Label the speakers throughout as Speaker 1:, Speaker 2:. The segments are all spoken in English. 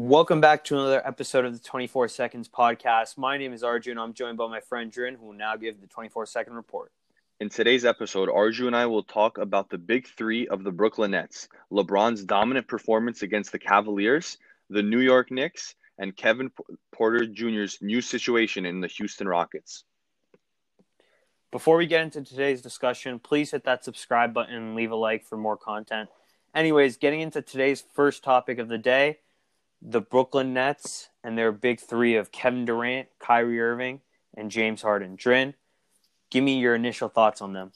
Speaker 1: Welcome back to another episode of the 24 Seconds podcast. My name is Arjun. And I'm joined by my friend Drin, who will now give the 24 second report.
Speaker 2: In today's episode, Arju and I will talk about the big three of the Brooklyn Nets LeBron's dominant performance against the Cavaliers, the New York Knicks, and Kevin Porter Jr.'s new situation in the Houston Rockets.
Speaker 1: Before we get into today's discussion, please hit that subscribe button and leave a like for more content. Anyways, getting into today's first topic of the day the Brooklyn Nets and their big three of Kevin Durant, Kyrie Irving, and James Harden. Drin, give me your initial thoughts on them.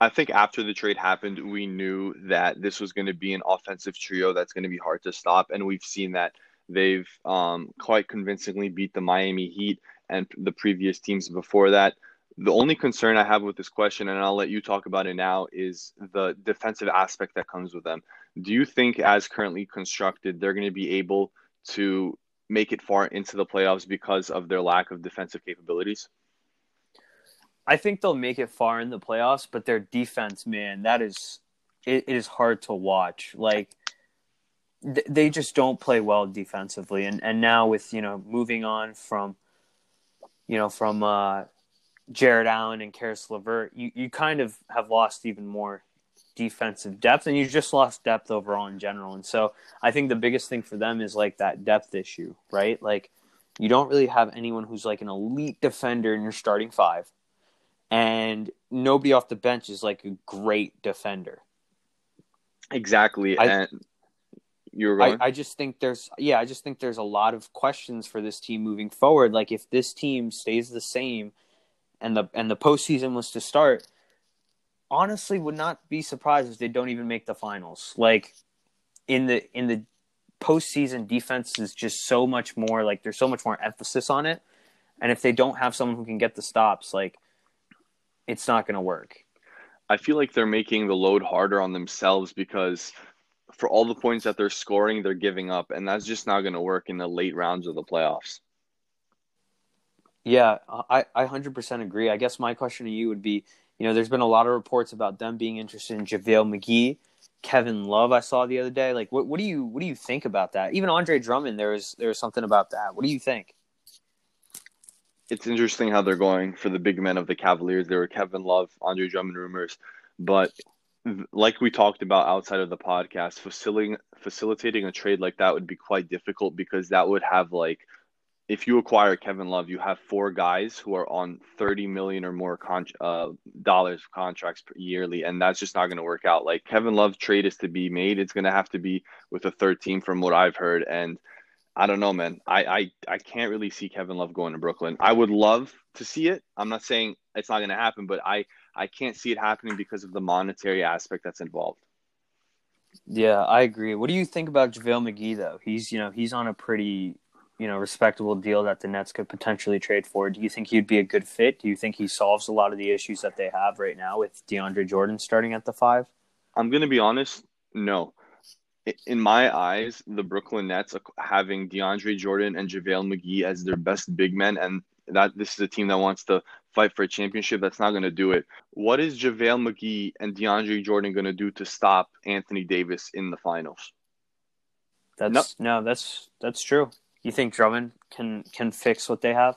Speaker 2: I think after the trade happened, we knew that this was going to be an offensive trio that's going to be hard to stop. And we've seen that they've um, quite convincingly beat the Miami Heat and the previous teams before that. The only concern I have with this question, and I'll let you talk about it now, is the defensive aspect that comes with them. Do you think, as currently constructed, they're going to be able to make it far into the playoffs because of their lack of defensive capabilities?
Speaker 1: I think they'll make it far in the playoffs, but their defense, man, that is it, it is hard to watch. Like th- they just don't play well defensively, and and now with you know moving on from you know from uh, Jarrett Allen and Caris LeVert, you, you kind of have lost even more defensive depth and you just lost depth overall in general. And so I think the biggest thing for them is like that depth issue, right? Like you don't really have anyone who's like an elite defender in your starting five. And nobody off the bench is like a great defender.
Speaker 2: Exactly. I, and you're going.
Speaker 1: I, I just think there's yeah, I just think there's a lot of questions for this team moving forward. Like if this team stays the same and the and the postseason was to start, honestly would not be surprised if they don't even make the finals. Like in the in the postseason, defense is just so much more like there's so much more emphasis on it, and if they don't have someone who can get the stops, like it's not going to work.
Speaker 2: I feel like they're making the load harder on themselves because for all the points that they're scoring, they're giving up, and that's just not going to work in the late rounds of the playoffs.
Speaker 1: Yeah, I, I 100% agree. I guess my question to you would be you know, there's been a lot of reports about them being interested in JaVale McGee, Kevin Love. I saw the other day. Like, what, what do you what do you think about that? Even Andre Drummond, there was there was something about that. What do you think?
Speaker 2: It's interesting how they're going for the big men of the Cavaliers. There were Kevin Love, Andre Drummond rumors, but like we talked about outside of the podcast, facilitating facilitating a trade like that would be quite difficult because that would have like if you acquire Kevin Love, you have four guys who are on 30 million or more con- uh, dollars contracts yearly, and that's just not going to work out. Like Kevin Love trade is to be made, it's going to have to be with a third team, from what I've heard. And I don't know, man. I, I I can't really see Kevin Love going to Brooklyn. I would love to see it. I'm not saying it's not going to happen, but I I can't see it happening because of the monetary aspect that's involved.
Speaker 1: Yeah, I agree. What do you think about JaVale McGee though? He's you know he's on a pretty you know respectable deal that the Nets could potentially trade for. Do you think he'd be a good fit? Do you think he solves a lot of the issues that they have right now with DeAndre Jordan starting at the five?
Speaker 2: I'm going to be honest, no. In my eyes, the Brooklyn Nets having DeAndre Jordan and JaVale McGee as their best big men, and that this is a team that wants to fight for a championship, that's not going to do it. What is JaVale McGee and DeAndre Jordan going to do to stop Anthony Davis in the finals?
Speaker 1: That's no, that's that's true. You think Drummond can can fix what they have?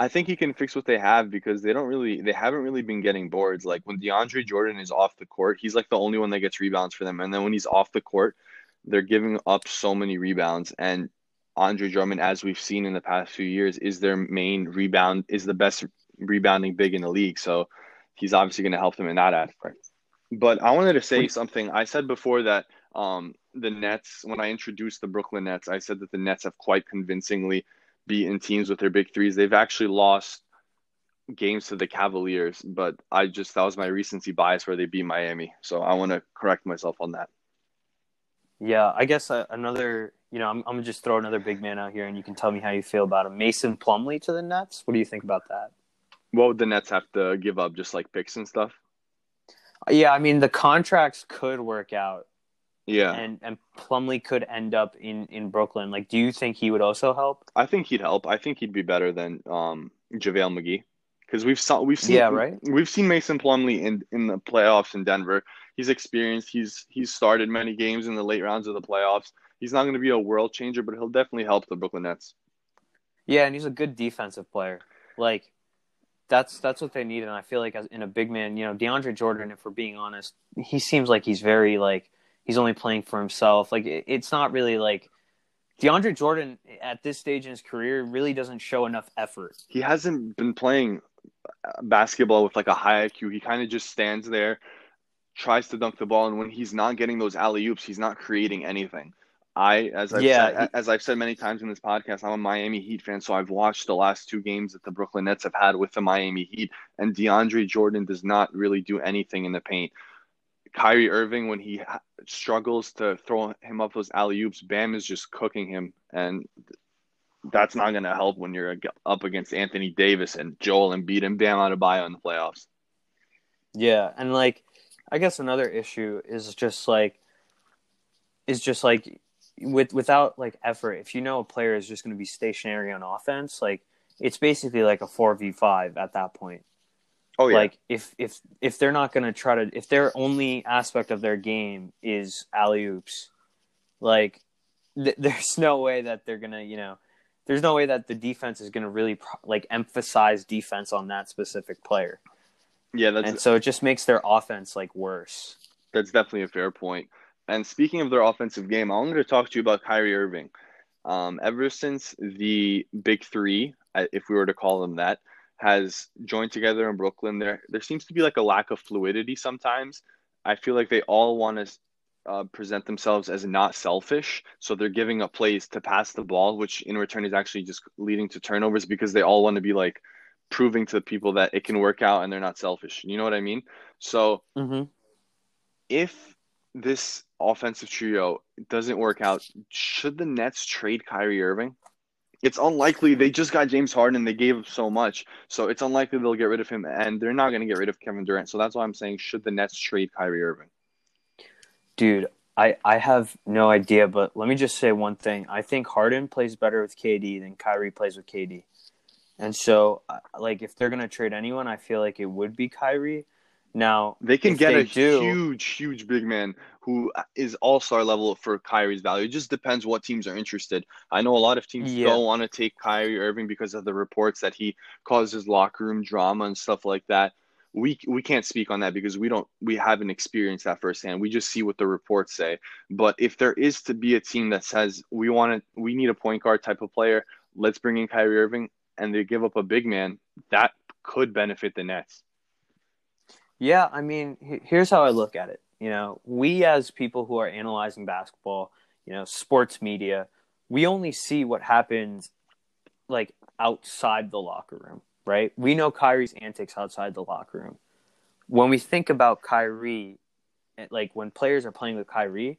Speaker 2: I think he can fix what they have because they don't really they haven't really been getting boards. Like when DeAndre Jordan is off the court, he's like the only one that gets rebounds for them. And then when he's off the court, they're giving up so many rebounds. And Andre Drummond, as we've seen in the past few years, is their main rebound, is the best rebounding big in the league. So he's obviously going to help them in that aspect. But I wanted to say something. I said before that um, the Nets, when I introduced the Brooklyn Nets, I said that the Nets have quite convincingly beaten teams with their big threes. They've actually lost games to the Cavaliers, but I just that was my recency bias where they beat Miami. So I want to correct myself on that.
Speaker 1: Yeah, I guess uh, another, you know, I'm, I'm gonna just throw another big man out here, and you can tell me how you feel about him. Mason Plumlee to the Nets. What do you think about that?
Speaker 2: What would the Nets have to give up, just like picks and stuff?
Speaker 1: Yeah, I mean the contracts could work out.
Speaker 2: Yeah.
Speaker 1: And and Plumlee could end up in in Brooklyn. Like, do you think he would also help?
Speaker 2: I think he'd help. I think he'd be better than um JaVale McGee because we've saw we've seen
Speaker 1: yeah right
Speaker 2: we've seen Mason Plumlee in in the playoffs in Denver. He's experienced. He's he's started many games in the late rounds of the playoffs. He's not going to be a world changer, but he'll definitely help the Brooklyn Nets.
Speaker 1: Yeah, and he's a good defensive player. Like that's that's what they need, and I feel like as in a big man, you know, DeAndre Jordan. If we're being honest, he seems like he's very like he's only playing for himself. Like it, it's not really like DeAndre Jordan at this stage in his career really doesn't show enough effort.
Speaker 2: He hasn't been playing uh, basketball with like a high IQ. He kind of just stands there, tries to dunk the ball, and when he's not getting those alley oops, he's not creating anything. I, as I've
Speaker 1: Yeah,
Speaker 2: said, as I've said many times in this podcast, I'm a Miami Heat fan, so I've watched the last two games that the Brooklyn Nets have had with the Miami Heat, and DeAndre Jordan does not really do anything in the paint. Kyrie Irving, when he struggles to throw him up those alley oops, Bam is just cooking him, and that's not going to help when you're up against Anthony Davis and Joel and Embiid and Bam Adebayo in the playoffs.
Speaker 1: Yeah, and like I guess another issue is just like is just like with without like effort. If you know a player is just going to be stationary on offense, like it's basically like a four v five at that point.
Speaker 2: Oh yeah,
Speaker 1: Like if if if they're not going to try to if their only aspect of their game is alley oops, like th- there's no way that they're gonna you know there's no way that the defense is going to really pro- like emphasize defense on that specific player,
Speaker 2: yeah, that's
Speaker 1: and so it just makes their offense like worse.
Speaker 2: That's definitely a fair point. And speaking of their offensive game, I wanted to talk to you about Kyrie Irving. Um, ever since the Big Three, uh, if we were to call them that, has joined together in Brooklyn, there there seems to be like a lack of fluidity sometimes. I feel like they all want to uh, present themselves as not selfish, so they're giving up plays to pass the ball, which in return is actually just leading to turnovers because they all want to be like proving to the people that it can work out and they're not selfish. You know what I mean? So
Speaker 1: Mm-hmm.
Speaker 2: if this offensive trio doesn't work out, should the Nets trade Kyrie Irving? It's unlikely. They just got James Harden and they gave him so much. So it's unlikely they'll get rid of him and they're not going to get rid of Kevin Durant. So that's why I'm saying should the Nets trade Kyrie Irving?
Speaker 1: Dude, I, I have no idea, but let me just say one thing. I think Harden plays better with KD than Kyrie plays with KD. And so, uh, like, if they're going to trade anyone, I feel like it would be Kyrie. Now,
Speaker 2: They can get
Speaker 1: they
Speaker 2: a
Speaker 1: do,
Speaker 2: huge, huge big man who uh, is all star level for Kyrie's value. It just depends what teams are interested. I know a lot of teams
Speaker 1: Yeah.
Speaker 2: don't want to take Kyrie Irving because of the reports that he causes locker room drama and stuff like that. We we can't speak on that because we don't we haven't experienced that firsthand. We just see what the reports say. But if there is to be a team that says we want to we need a point guard type of player, let's bring in Kyrie Irving and they give up a big man, that could benefit the Nets.
Speaker 1: Yeah, I mean, here's how I look at it. You know, we as people who are analyzing basketball, you know, sports media, we only see what happens like outside the locker room, right? We know Kyrie's antics outside the locker room. When we think about Kyrie, eh, like when players are playing with Kyrie,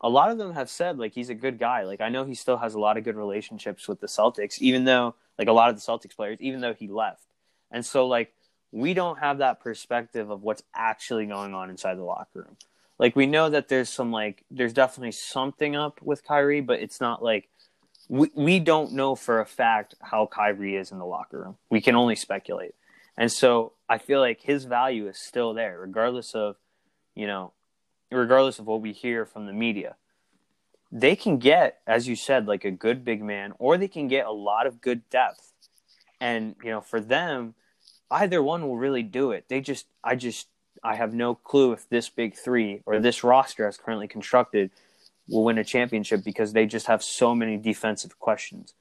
Speaker 1: a lot of them have said like he's a good guy. Like I know he still has a lot of good relationships with the Celtics, even though like a lot of the Celtics players, even though he left. And so like we don't have that perspective of what's actually going on inside the locker room. Like we know that there's some like there's definitely something up with Kyrie, but it's not like we we don't know for a fact how Kyrie is in the locker room. We can only speculate. And so I feel like his value is still there, regardless of, you know, regardless of what we hear from the media. They can get, as you said, like a good big man, or they can get a lot of good depth. And, you know, for them, either one will really do it. They just, I just, I have no clue if this big three or this roster as currently constructed will win a championship because they just have so many defensive questions.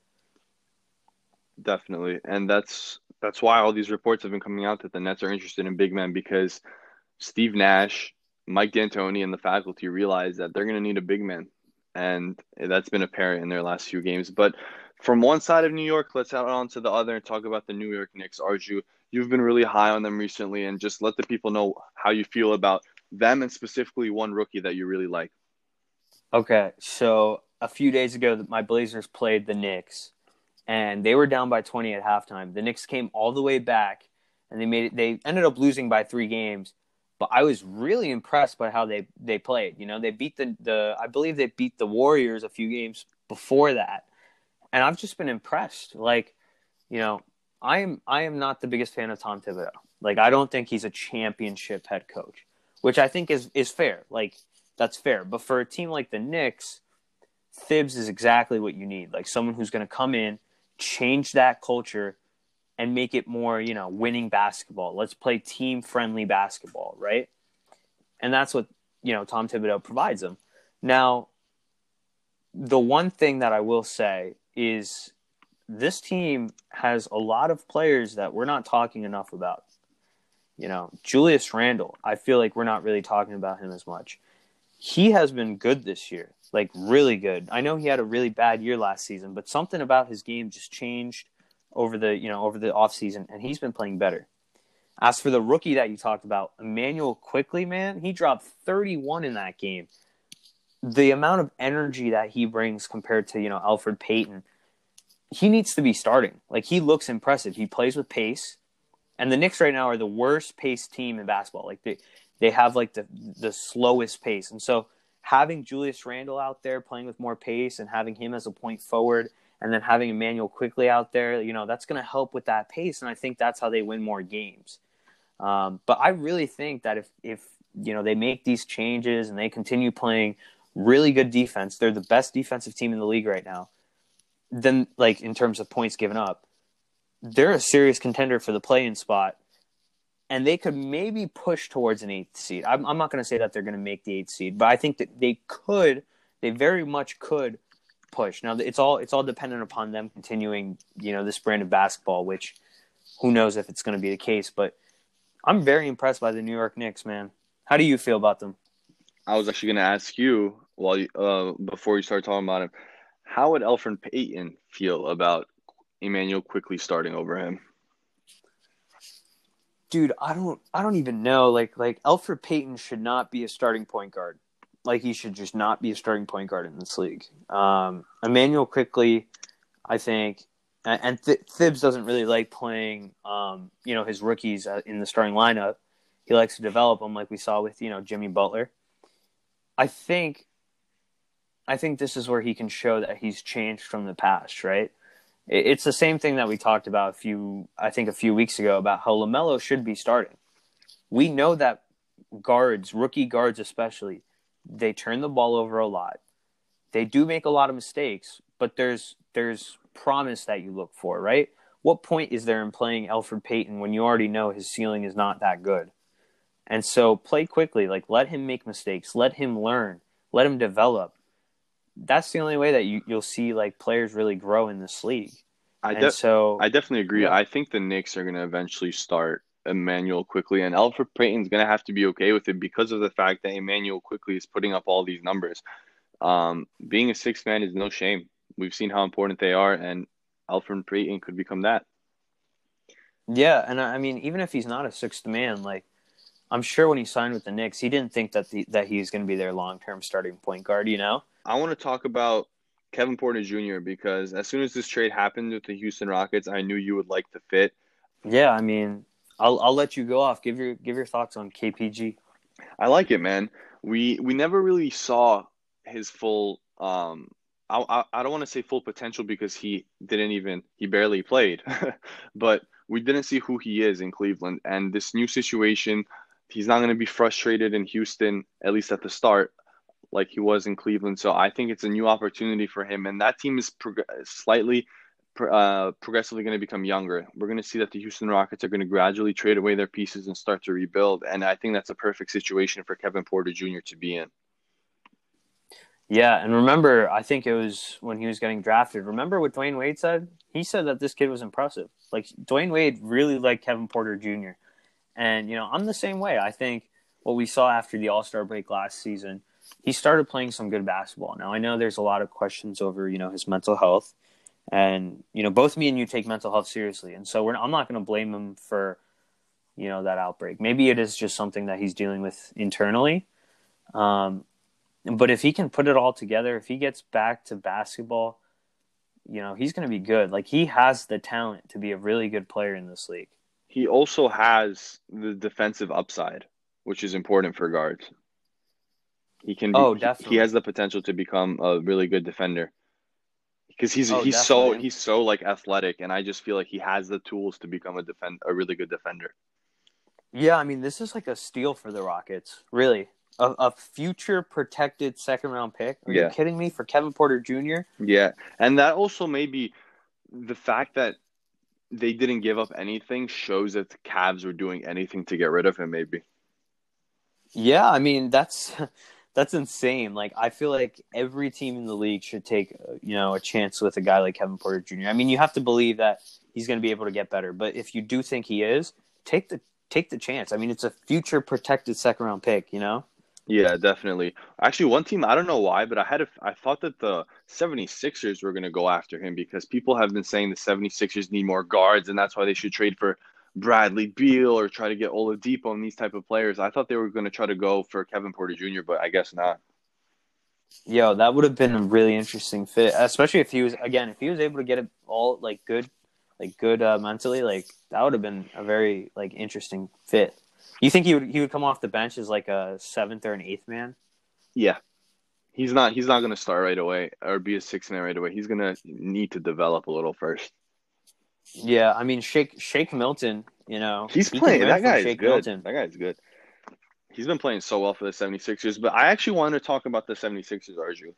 Speaker 2: Definitely, and that's that's why all these reports have been coming out that the Nets are interested in big men because Steve Nash, Mike D'Antoni, and the faculty realize that they're going to need a big man, and that's been apparent in their last few games. But from one side of New York, let's head on to the other and talk about the New York Knicks. Arju, you've been really high on them recently, and just let the people know how you feel about them and specifically one rookie that you really like.
Speaker 1: Okay, so a few days ago, my Blazers played the Knicks, and they were down by 20 at halftime. The Knicks came all the way back, and they made it. They ended up losing by three games, but I was really impressed by how they they played. You know, they beat the the I believe they beat the Warriors a few games before that, and I've just been impressed. Like, you know, I am I am not the biggest fan of Tom Thibodeau. Like, I don't think he's a championship head coach, which I think is is fair. Like, that's fair. But for a team like the Knicks, Thibs is exactly what you need. Like someone who's going to come in, change that culture, and make it more, you know, winning basketball. Let's play team friendly basketball, right? And that's what, you know, Tom Thibodeau provides them. Now, the one thing that I will say is this team has a lot of players that we're not talking enough about. You know, Julius Randle, I feel like we're not really talking about him as much. He has been good this year, like really good. I know he had a really bad year last season, but something about his game just changed over the, you know, over the offseason and he's been playing better. As for the rookie that you talked about, Immanuel Quickley, man, he dropped 31 in that game. The amount of energy that he brings compared to, you know, Elfrid Payton – he needs to be starting. Like he looks impressive. He plays with pace, and the Knicks right now are the worst pace team in basketball. Like they they have like the the slowest pace, and so having Julius Randle out there playing with more pace and having him as a point forward, and then having Immanuel Quickley out there, you know, that's going to help with that pace, and I think that's how they win more games. Um, but I really think that if if you know they make these changes and they continue playing really good defense, they're the best defensive team in the league right now then like in terms of points given up, they're a serious contender for the play-in spot, and they could maybe push towards an eighth seed. I'm, I'm not going to say that they're going to make the eighth seed, but I think that they could. They very much could push. Now it's all it's all dependent upon them continuing, you know, this brand of basketball, which who knows if it's going to be the case. But I'm very impressed by the New York Knicks, man. How do you feel about them?
Speaker 2: I was actually going to ask you while you, uh, before you start talking about it how would Elfrid Payton feel about Immanuel Quickley starting over him?
Speaker 1: Dude, I don't I don't even know. Like like Elfrid Payton should not be a starting point guard. Like he should just not be a starting point guard in this league. Um Immanuel Quickley, I think and Th- Thibs doesn't really like playing um, you know, his rookies uh, in the starting lineup. He likes to develop them like we saw with, you know, Jimmy Butler. I think I think this is where he can show that he's changed from the past, right? It's the same thing that we talked about a few, I think, a few weeks ago about how LaMelo should be starting. We know that guards, rookie guards especially, they turn the ball over a lot. They do make a lot of mistakes, but there's there's promise that you look for, right? What point is there in playing Elfrid Payton when you already know his ceiling is not that good? And so play quickly, like let him make mistakes, let him learn, let him develop that's the only way that you, you'll see like players really grow in this league.
Speaker 2: I de- so I definitely agree. Yeah. I think the Knicks are going to eventually start Immanuel Quickley, and Elfrid Payton's going to have to be okay with it because of the fact that Immanuel Quickley is putting up all these numbers. Um, being a sixth man is no shame. We've seen how important they are, and Elfrid Payton could become that.
Speaker 1: Yeah, and I mean, even if he's not a sixth man, like I'm sure when he signed with the Knicks, he didn't think that the, that he's going to be their long term starting point guard. You know,
Speaker 2: I want to talk about Kevin Porter Jr. because as soon as this trade happened with the Houston Rockets, I knew you would like the fit.
Speaker 1: Yeah, I mean, I'll I'll let you go off. Give your give your thoughts on KPG.
Speaker 2: I like it, man. We we never really saw his full um I I, I don't want to say full potential because he didn't even he barely played. but we didn't see who he is in Cleveland and this new situation he's not going to be frustrated in Houston at least at the start like he was in Cleveland. So I think it's a new opportunity for him, and that team is prog- slightly uh, progressively going to become younger. We're going to see that the Houston Rockets are going to gradually trade away their pieces and start to rebuild, and I think that's a perfect situation for Kevin Porter Jr. to be in.
Speaker 1: Yeah, and remember, I think it was when he was getting drafted. Remember what Dwyane Wade said? He said that this kid was impressive. Like Dwyane Wade really liked Kevin Porter Jr. And you know, I'm the same way. I think what we saw after the All Star break last season he started playing some good basketball. Now I know there's a lot of questions over you know his mental health, and you know both me and you take mental health seriously, and so I'm not going to blame him for you know that outbreak. Maybe it is just something that he's dealing with internally. Um, but if he can put it all together, if he gets back to basketball, you know he's going to be good. Like he has the talent to be a really good player in this league.
Speaker 2: He also has the defensive upside, which is important for guards. He can. Be, oh, definitely. He has the potential to become a really good defender because he's oh, he's definitely. so he's so like athletic, and I just feel like he has the tools to become a defend a really good defender.
Speaker 1: Yeah, I mean, this is like a steal for the Rockets, really. A, a future protected second round pick? Are
Speaker 2: Yeah.
Speaker 1: you kidding me? For Kevin Porter Jr.?
Speaker 2: Yeah, and that also maybe the fact that they didn't give up anything shows that the Cavs were doing anything to get rid of him. Maybe.
Speaker 1: Yeah, I mean that's that's insane. Like I feel like every team in the league should take uh, you know a chance with a guy like Kevin Porter Jr. I mean, you have to believe that he's going to be able to get better, but if you do think he is, take the take the chance. I mean, it's a future protected second round pick, you know?
Speaker 2: Yeah, definitely. Actually, one team, I don't know why, but I had a, I thought that the 76ers were going to go after him because people have been saying the 76ers need more guards and that's why they should trade for Bradley Beal or try to get Oladipo and these type of players. I thought they were going to try to go for Kevin Porter Jr., but I guess not.
Speaker 1: Yo, that would have been a really interesting fit, especially if he was again, if he was able to get it all like good, like good uh, mentally, like that would have been a very like interesting fit. You think he would he would come off the bench as like a seventh or an eighth man?
Speaker 2: Yeah. He's not he's not going to start right away or be a six man right away. He's going to need to develop a little first.
Speaker 1: Yeah, I mean Shake Shake Milton, you know,
Speaker 2: He's
Speaker 1: he
Speaker 2: playing. That
Speaker 1: from
Speaker 2: guy is
Speaker 1: Shake
Speaker 2: good.
Speaker 1: Milton.
Speaker 2: That guy's good. He's been playing so well for the 76ers. But I actually wanted to talk about the 76ers, Arju.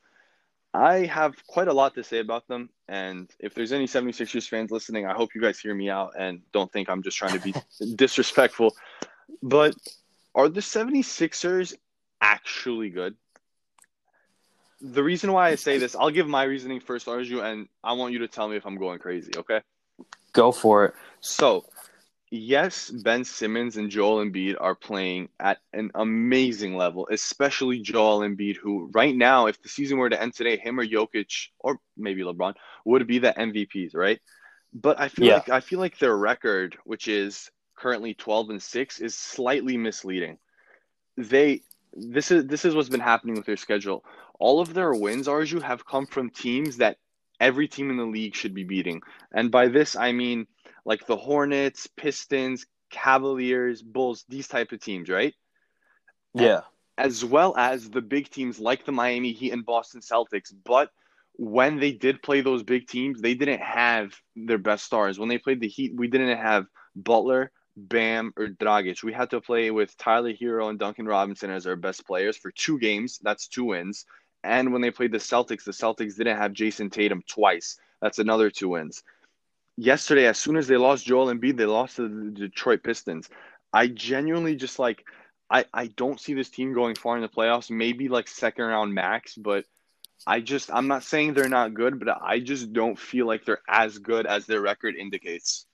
Speaker 2: I have quite a lot to say about them. And if there's any 76ers fans listening, I hope you guys hear me out and don't think I'm just trying to be disrespectful. But are the 76ers actually good? The reason why I say this, I'll give my reasoning first, Arju, and I want you to tell me if I'm going crazy, okay?
Speaker 1: Go for it.
Speaker 2: So, yes, Ben Simmons and Joel Embiid are playing at an amazing level, especially Joel Embiid, who right now, if the season were to end today, him or Jokic or maybe LeBron would be the MVPs, right? But I feel
Speaker 1: Yeah.
Speaker 2: like I feel like their record, which is currently 12 and 6, is slightly misleading. They this is this is what's been happening with their schedule. All of their wins, Arju, have come from teams that every team in the league should be beating. And by this I mean like the Hornets, Pistons, Cavaliers, Bulls, these type of teams, right?
Speaker 1: Yeah.
Speaker 2: As well as the big teams like the Miami Heat and Boston Celtics. But when they did play those big teams, they didn't have their best stars. When they played the Heat, we didn't have Butler, Bam, or Dragic. We had to play with Tyler Herro and Duncan Robinson as our best players for two games. That's two wins. And when they played the Celtics, the Celtics didn't have Jayson Tatum twice. That's another two wins yesterday, as soon as they lost Joel Embiid, they lost to the Detroit Pistons. I genuinely just like I, I don't see this team going far in the playoffs, maybe like second round max, but I just I'm not saying they're not good, but I just don't feel like they're as good as their record indicates.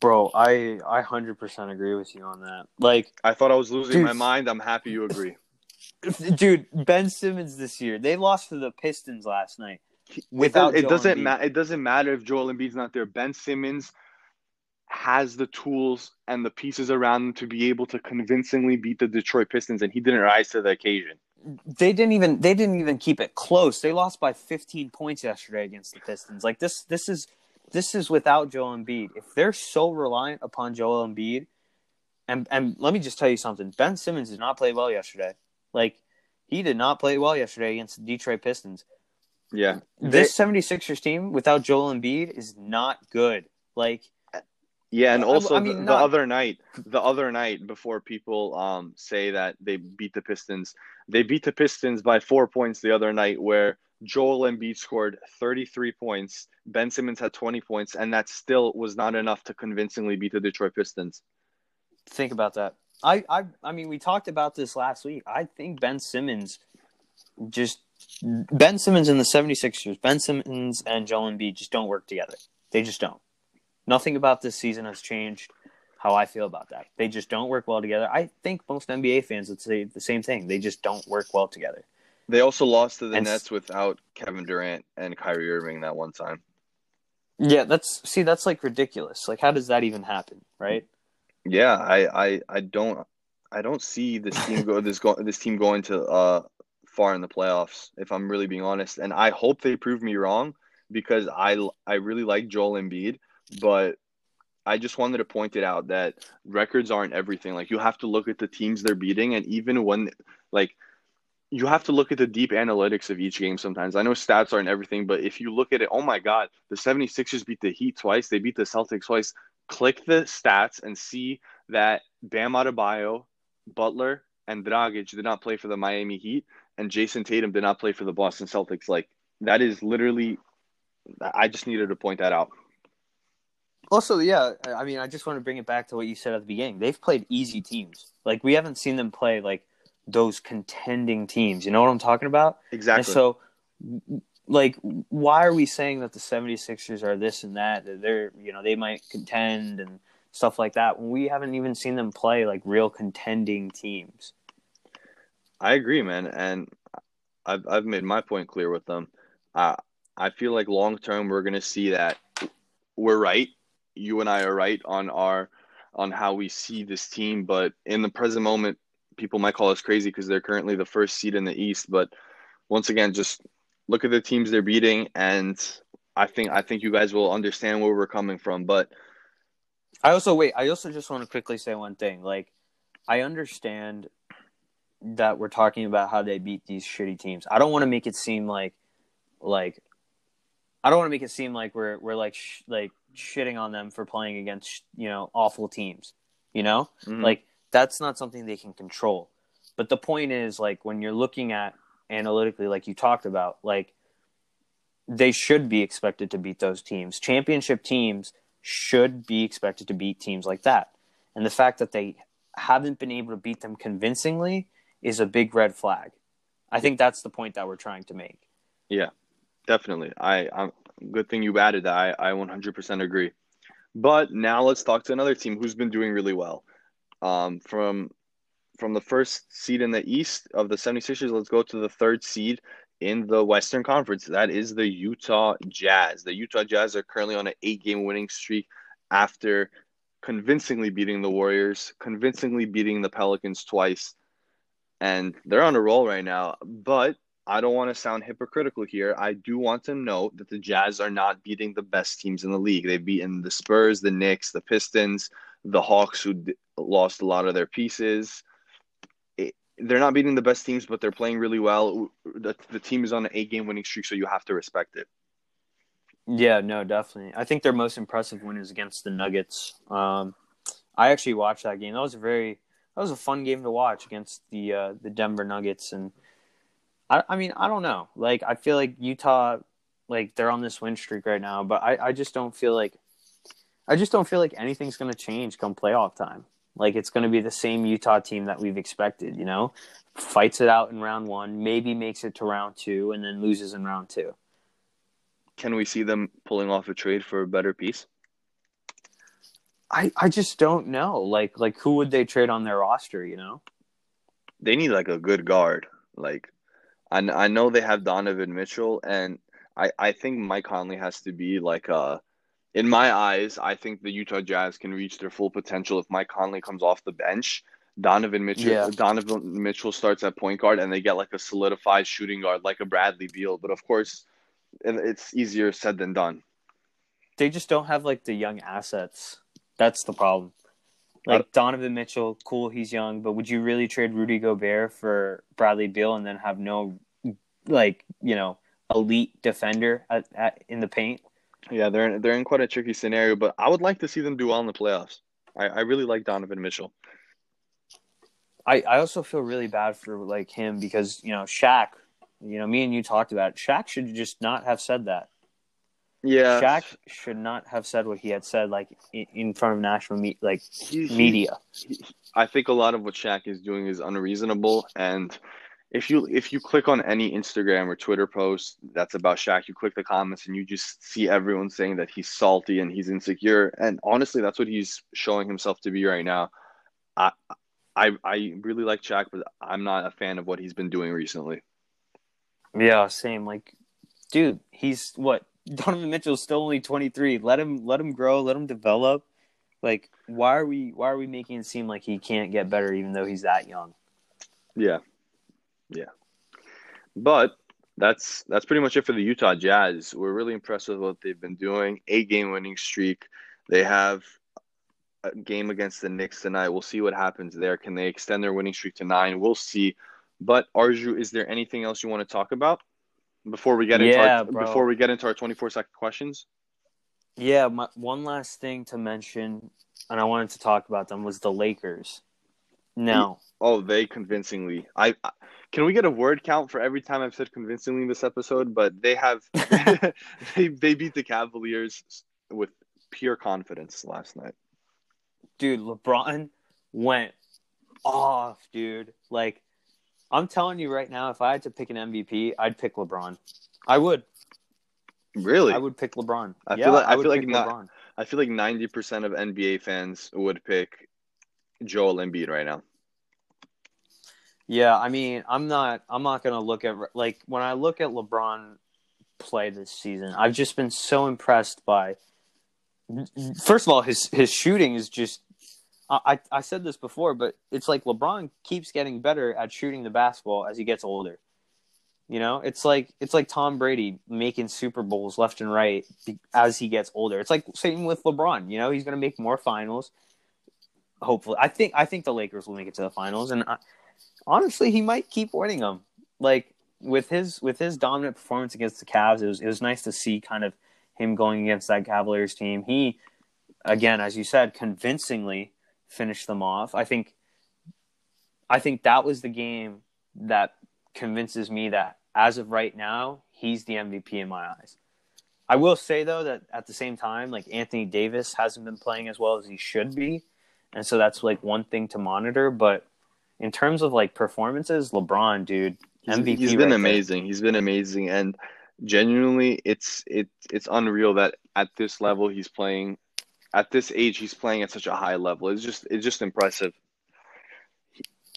Speaker 1: Bro, I I 100% agree with you on that. Like
Speaker 2: I thought I was losing
Speaker 1: Dude.
Speaker 2: my mind. I'm happy you agree.
Speaker 1: Dude, Ben Simmons this year. They lost to the Pistons last night.
Speaker 2: It,
Speaker 1: Without
Speaker 2: does, it doesn't matter. It doesn't matter if Joel Embiid's not there. Ben Simmons has the tools and the pieces around him to be able to convincingly beat the Detroit Pistons, and he didn't rise to the occasion.
Speaker 1: They didn't even they didn't even keep it close. They lost by 15 points yesterday against the Pistons. Like this this is this is without Joel Embiid. If they're so reliant upon Joel Embiid, and and let me just tell you something. Ben Simmons did not play well yesterday. Like he did not play well yesterday against the Detroit Pistons.
Speaker 2: Yeah,
Speaker 1: This 76ers team without Joel Embiid is not good. Like
Speaker 2: Yeah, and also
Speaker 1: I
Speaker 2: the-
Speaker 1: mean,
Speaker 2: the,
Speaker 1: not-
Speaker 2: other night, the other night before people um say that they beat the Pistons, they beat the Pistons by four points the other night, where Joel Embiid scored 33 points, Ben Simmons had 20 points, and that still was not enough to convincingly beat the Detroit Pistons.
Speaker 1: think about that. I, I I mean we talked about this last week. I think Ben Simmons just Ben Simmons and the 76ers, Ben Simmons and Joel Embiid just don't work together. They just don't. Nothing about this season has changed how I feel about that. They just don't work well together. I think most NBA fans would say the same thing. They just don't work well together.
Speaker 2: They also lost to the
Speaker 1: And-
Speaker 2: Nets without Kevin Durant and Kyrie Irving that one time.
Speaker 1: Yeah, that's see that's like ridiculous. Like how does that even happen, right?
Speaker 2: Yeah, I, I, I don't I don't see this team go this go this team going to uh far in the playoffs if I'm really being honest and I hope they prove me wrong because I I really like Joel Embiid but I just wanted to point it out that records aren't everything like you have to look at the teams they're beating and even when like you have to look at the deep analytics of each game sometimes. I know stats aren't everything, but if you look at it, oh my God, the 76ers beat the Heat twice. They beat the Celtics twice. Click the stats and see that Bam Adebayo, Butler, and Dragic did not play for the Miami Heat, and Jayson Tatum did not play for the Boston Celtics. Like that is literally. I just needed to point that out.
Speaker 1: Also, yeah, I mean, I just want to bring it back to what you said at the beginning. They've played easy teams. Like we haven't seen them play like those contending teams. You know what I'm talking about?
Speaker 2: Exactly.
Speaker 1: And so, like, why are we saying that the 76ers are this and that? That they're, you know, they might contend and stuff like that when we haven't even seen them play like real contending teams.
Speaker 2: I agree, man, and I've I've made my point clear with them. Uh, I feel like long term we're gonna see that we're right. You and I are right on our on how we see this team, but in the present moment, people might call us crazy because they're currently the first seed in the East. But once again, just look at the teams they're beating, and I think I think you guys will understand where we're coming from. But
Speaker 1: I also wait. I also just want to quickly say one thing. Like, I understand that we're talking about how they beat these shitty teams. I don't want to make it seem like, like, I don't want to make it seem like we're we're like sh- like shitting on them for playing against you know awful teams. You know,
Speaker 2: Mhm.
Speaker 1: like that's not something they can control. But the point is, like, when you're looking at analytically, like you talked about, like they should be expected to beat those teams. Championship teams should be expected to beat teams like that. And the fact that they haven't been able to beat them convincingly is a big red flag. I think that's the point that we're trying to make.
Speaker 2: Yeah, definitely. I I'm good thing you added that. I, I 100% agree. But now let's talk to another team who's been doing really well. Um, from from the first seed in the East of the 76ers, let's go to the third seed in the Western Conference. That is the Utah Jazz. The Utah Jazz are currently on an eight-game winning streak after convincingly beating the Warriors, convincingly beating the Pelicans twice, and they're on a roll right now. But I don't want to sound hypocritical here. I do want to note that the Jazz are not beating the best teams in the league. They've beaten the Spurs, the Knicks, the Pistons, the Hawks, who d- lost a lot of their pieces. They're not beating the best teams, but they're playing really well. The, the team is on an eight game winning streak, so you have to respect it.
Speaker 1: Yeah, no, definitely. I think their most impressive win is against the Nuggets. Um, I actually watched that game. That was a very that was a fun game to watch against the uh, the Denver Nuggets, and I, I mean I don't know. Like I feel like Utah, like they're on this win streak right now, but I, I just don't feel like I just don't feel like anything's going to change come playoff time. Like it's going to be the same Utah team that we've expected. You know, fights it out in round one, maybe makes it to round two, and then loses in round two.
Speaker 2: Can we see them pulling off a trade for a better piece?
Speaker 1: I, I just don't know. Like like who would they trade on their roster? You know.
Speaker 2: They need like a good guard. Like, I, I know they have Donovan Mitchell, and I, I think Mike Conley has to be like a. In my eyes, I think the Utah Jazz can reach their full potential if Mike Conley comes off the bench. Donovan Mitchell,
Speaker 1: Yeah.
Speaker 2: Donovan Mitchell starts at point guard, and they get like a solidified shooting guard, like a Bradley Beal. But of course, it- it's easier said than done.
Speaker 1: They just don't have like the young assets. That's the problem. Like uh, Donovan Mitchell, cool, he's young, but would you really trade Rudy Gobert for Bradley Beal and then have no like, you know, elite defender at, at in the paint?
Speaker 2: Yeah, they're in, they're in quite a tricky scenario, but I would like to see them do well in the playoffs. I, I really like Donovan Mitchell.
Speaker 1: I, I also feel really bad for like him because, you know, Shaq, you know, me and you talked about it. Shaq should just not have said that.
Speaker 2: Yeah,
Speaker 1: Shaq should not have said what he had said like in, front of national me- like media.
Speaker 2: I think a lot of what Shaq is doing is unreasonable, and if you if you click on any Instagram or Twitter post that's about Shaq, you click the comments and you just see everyone saying that he's salty and he's insecure, and honestly, that's what he's showing himself to be right now. I I I really like Shaq, but I'm not a fan of what he's been doing recently.
Speaker 1: Yeah, same. Like, dude, he's what? Donovan Mitchell's still only twenty three. Let him let him grow. Let him develop. Like, why are we why are we making it seem like he can't get better even though he's that young?
Speaker 2: Yeah, yeah. But that's that's pretty much it for the Utah Jazz. We're really impressed with what they've been doing. Eight game winning streak. They have a game against the Knicks tonight. We'll see what happens there. Can they extend their winning streak to nine? We'll see. But Arju, is there anything else you want to talk about before we get into
Speaker 1: Yeah,
Speaker 2: our,
Speaker 1: bro.
Speaker 2: before we get into our twenty four second questions?
Speaker 1: Yeah, my, one last thing to mention, and I wanted to talk about them was the Lakers. Now,
Speaker 2: Oh, they convincingly. I, I can we get a word count for every time I've said convincingly in this episode? But they have they they beat the Cavaliers with pure confidence last night.
Speaker 1: Dude, LeBron went off, dude. Like I'm telling you right now, if I had to pick an MVP, I'd pick LeBron. I would.
Speaker 2: Really?
Speaker 1: I would pick LeBron.
Speaker 2: I
Speaker 1: yeah,
Speaker 2: feel like- I
Speaker 1: I
Speaker 2: feel like not-
Speaker 1: LeBron.
Speaker 2: I feel like ninety percent of NBA fans would pick Joel Embiid right now.
Speaker 1: Yeah, I mean, I'm not. I'm not gonna look at like when I look at LeBron play this season. I've just been so impressed by. First of all, his his shooting is just. I I said this before, but it's like LeBron keeps getting better at shooting the basketball as he gets older. You know, it's like it's like Tom Brady making Super Bowls left and right as he gets older. It's like same with LeBron. You know, he's gonna make more finals. Hopefully, I think I think the Lakers will make it to the finals, and I, honestly, he might keep winning them. Like with his with his dominant performance against the Cavs, it was it was nice to see kind of him going against that Cavaliers team. He, again, as you said, convincingly finished them off. I think, I think that was the game that convinces me that as of right now, he's the MVP in my eyes. I will say though that at the same time, like Anthony Davis hasn't been playing as well as he should be, and so that's like one thing to monitor. But in terms of like performances, LeBron, dude,
Speaker 2: He's,
Speaker 1: MVP.
Speaker 2: he's
Speaker 1: right
Speaker 2: been
Speaker 1: there.
Speaker 2: amazing. He's been amazing, and genuinely, it's it it's unreal that at this level he's playing. At this age, he's playing at such a high level. It's just it's just impressive.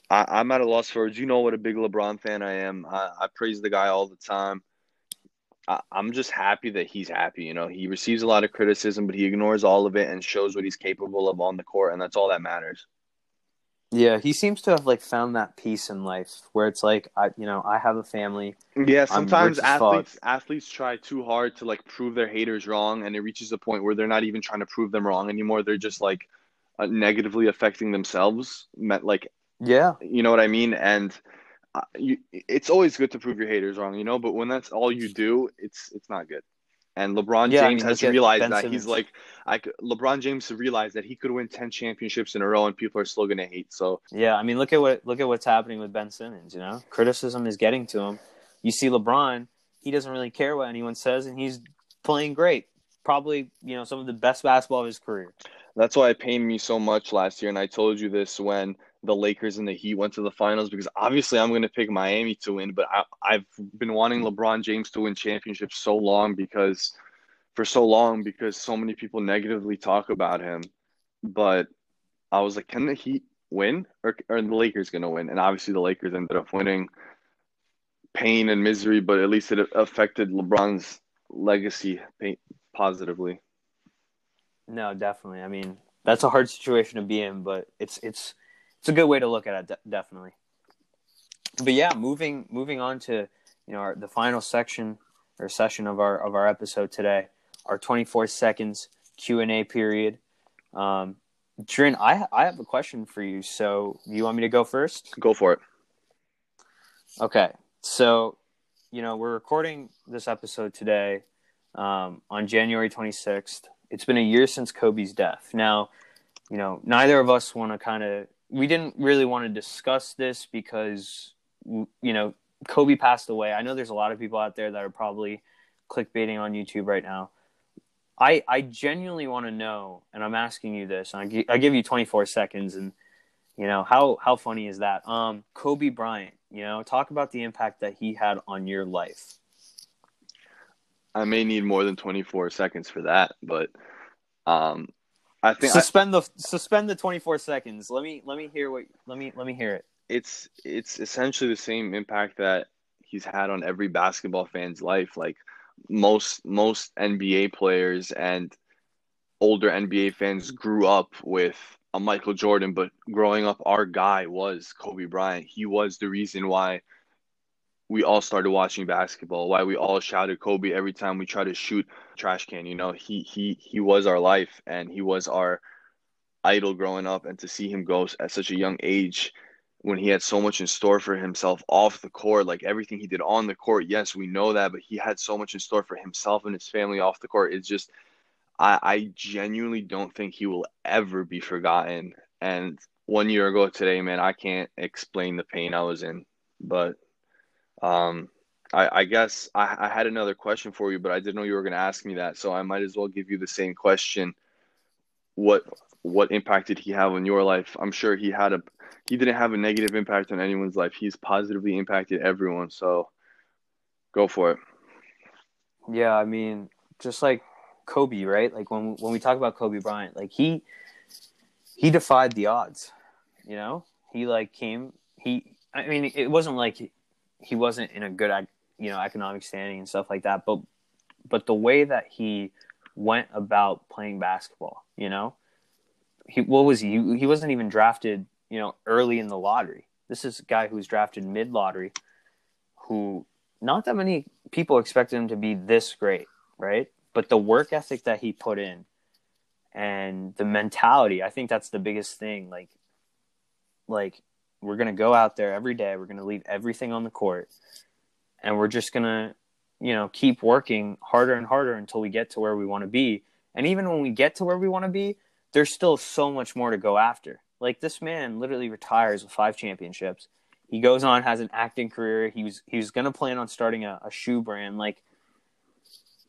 Speaker 2: I, I'm at a loss for words. You know what a big LeBron fan I am. I, I praise the guy all the time. I, I'm just happy that he's happy. You know, he receives a lot of criticism, but he ignores all of it and shows what he's capable of on the court, and that's all that matters.
Speaker 1: Yeah, he seems to have like found that peace in life where it's like I, you know, I have a family.
Speaker 2: Yeah, sometimes athletes athletes try too hard to like prove their haters wrong, and it reaches a point where they're not even trying to prove them wrong anymore. They're just like uh, negatively affecting themselves. Met like
Speaker 1: Yeah,
Speaker 2: you know what I mean? And uh, you, it's always good to prove your haters wrong, you know. But when that's all you do, it's it's not good. And LeBron
Speaker 1: Yeah, I
Speaker 2: James
Speaker 1: mean,
Speaker 2: has realized that
Speaker 1: Simmons.
Speaker 2: he's like, I could, LeBron James realized that he could win ten championships in a row, and people are still gonna hate. So
Speaker 1: yeah. I mean, look at what look at what's happening with Ben Simmons. You know, criticism is getting to him. You see LeBron, he doesn't really care what anyone says, and he's playing great. Probably, you know, some of the best basketball of his career.
Speaker 2: That's why it pained me so much last year, and I told you this when the Lakers and the Heat went to the finals because obviously I'm going to pick Miami to win, but I, I've been wanting LeBron James to win championships so long because for so long because so many people negatively talk about him. But I was like, can the Heat win or are the Lakers going to win? And obviously the Lakers ended up winning. Pain and misery, but at least it affected LeBron's legacy positively.
Speaker 1: No, definitely. I mean, that's a hard situation to be in, but it's it's it's a good way to look at it, de- definitely. But yeah, moving moving on to you know our, the final section or session of our of our episode today, our twenty four seconds Q and A period. Um, Drin, I I have a question for you. So you want me to go first?
Speaker 2: Go for it.
Speaker 1: Okay. So, you know, we're recording this episode today um, on January 26th. It's been a year since Kobe's death. Now, you know, neither of us want to kind of, we didn't really want to discuss this because, you know, Kobe passed away. I know there's a lot of people out there that are probably clickbaiting on YouTube right now. I, I genuinely want to know, and I'm asking you this, I give you 24 seconds, and you know how how funny is that? Um, Kobe Bryant. You know, talk about the impact that he had on your life.
Speaker 2: I may need more than 24 seconds for that, but um, I think I,
Speaker 1: Suspend the suspend the 24 seconds. Let me let me hear what let me let me hear it.
Speaker 2: it's it's essentially the same impact that he's had on every basketball fan's life. Like most most NBA players and older NBA fans grew up with a Michael Jordan, but growing up, our guy was Kobe Bryant. He was the reason why we all started watching basketball, why we all shouted Kobe every time we tried to shoot trash can. You know, he he he was our life and he was our idol growing up. And to see him go at such a young age, when he had so much in store for himself off the court, like everything he did on the court, yes, we know that, but he had so much in store for himself and his family off the court. It's just I, I genuinely don't think he will ever be forgotten. And one year ago today, man, I can't explain the pain I was in. But um, I, I guess I, I had another question for you, but I didn't know you were going to ask me that, so I might as well give you the same question. What what impact did he have on your life? I'm sure he had a he didn't have a negative impact on anyone's life. He's positively impacted everyone. So go for it.
Speaker 1: Yeah, I mean, just like Kobe, right? Like when when we talk about Kobe Bryant, like he he defied the odds. You know, he like came. He, I mean, it wasn't like he, wasn't in a good, you know, economic standing and stuff like that. But but the way that he went about playing basketball, you know, he what was he? He wasn't even drafted, you know, early in the lottery. This is a guy who was drafted mid lottery, who not that many people expected him to be this great, right? But the work ethic that he put in and the mentality, I think that's the biggest thing. Like, like we're gonna go out there every day. We're gonna leave everything on the court, and we're just gonna, you know, keep working harder and harder until we get to where we want to be. And even when we get to where we want to be, there's still so much more to go after. Like this man literally retires with five championships. He goes on, has an acting career. He was he was gonna plan on starting a, a shoe brand. Like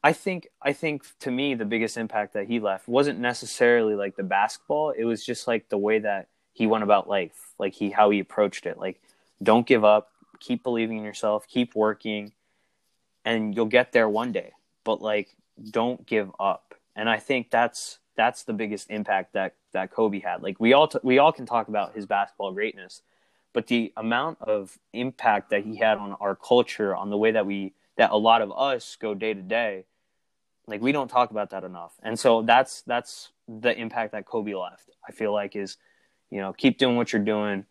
Speaker 1: I think I think to me the biggest impact that he left wasn't necessarily like the basketball. It was just like the way that he went about life, like he how he approached it. Like don't give up, keep believing in yourself, keep working, and you'll get there one day. But like don't give up. And I think that's that's the biggest impact that that Kobe had. Like we all t- we all can talk about his basketball greatness, but the amount of impact that he had on our culture, on the way that we that a lot of us go day to day, like we don't talk about that enough. And so that's that's the impact that Kobe left. I feel like is, you know, keep doing what you're doing,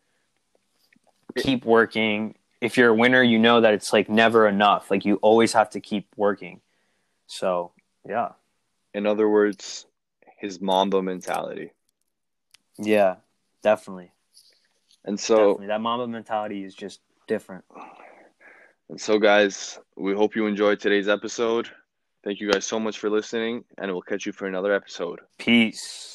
Speaker 1: keep working. If you're a winner, you know that it's like never enough. Like you always have to keep working. So yeah.
Speaker 2: In other words, his Mamba mentality.
Speaker 1: Yeah, definitely.
Speaker 2: And so
Speaker 1: Definitely. that Mamba mentality is just different.
Speaker 2: And so guys, we hope you enjoyed today's episode. Thank you guys so much for listening, and we'll catch you for another episode.
Speaker 1: Peace.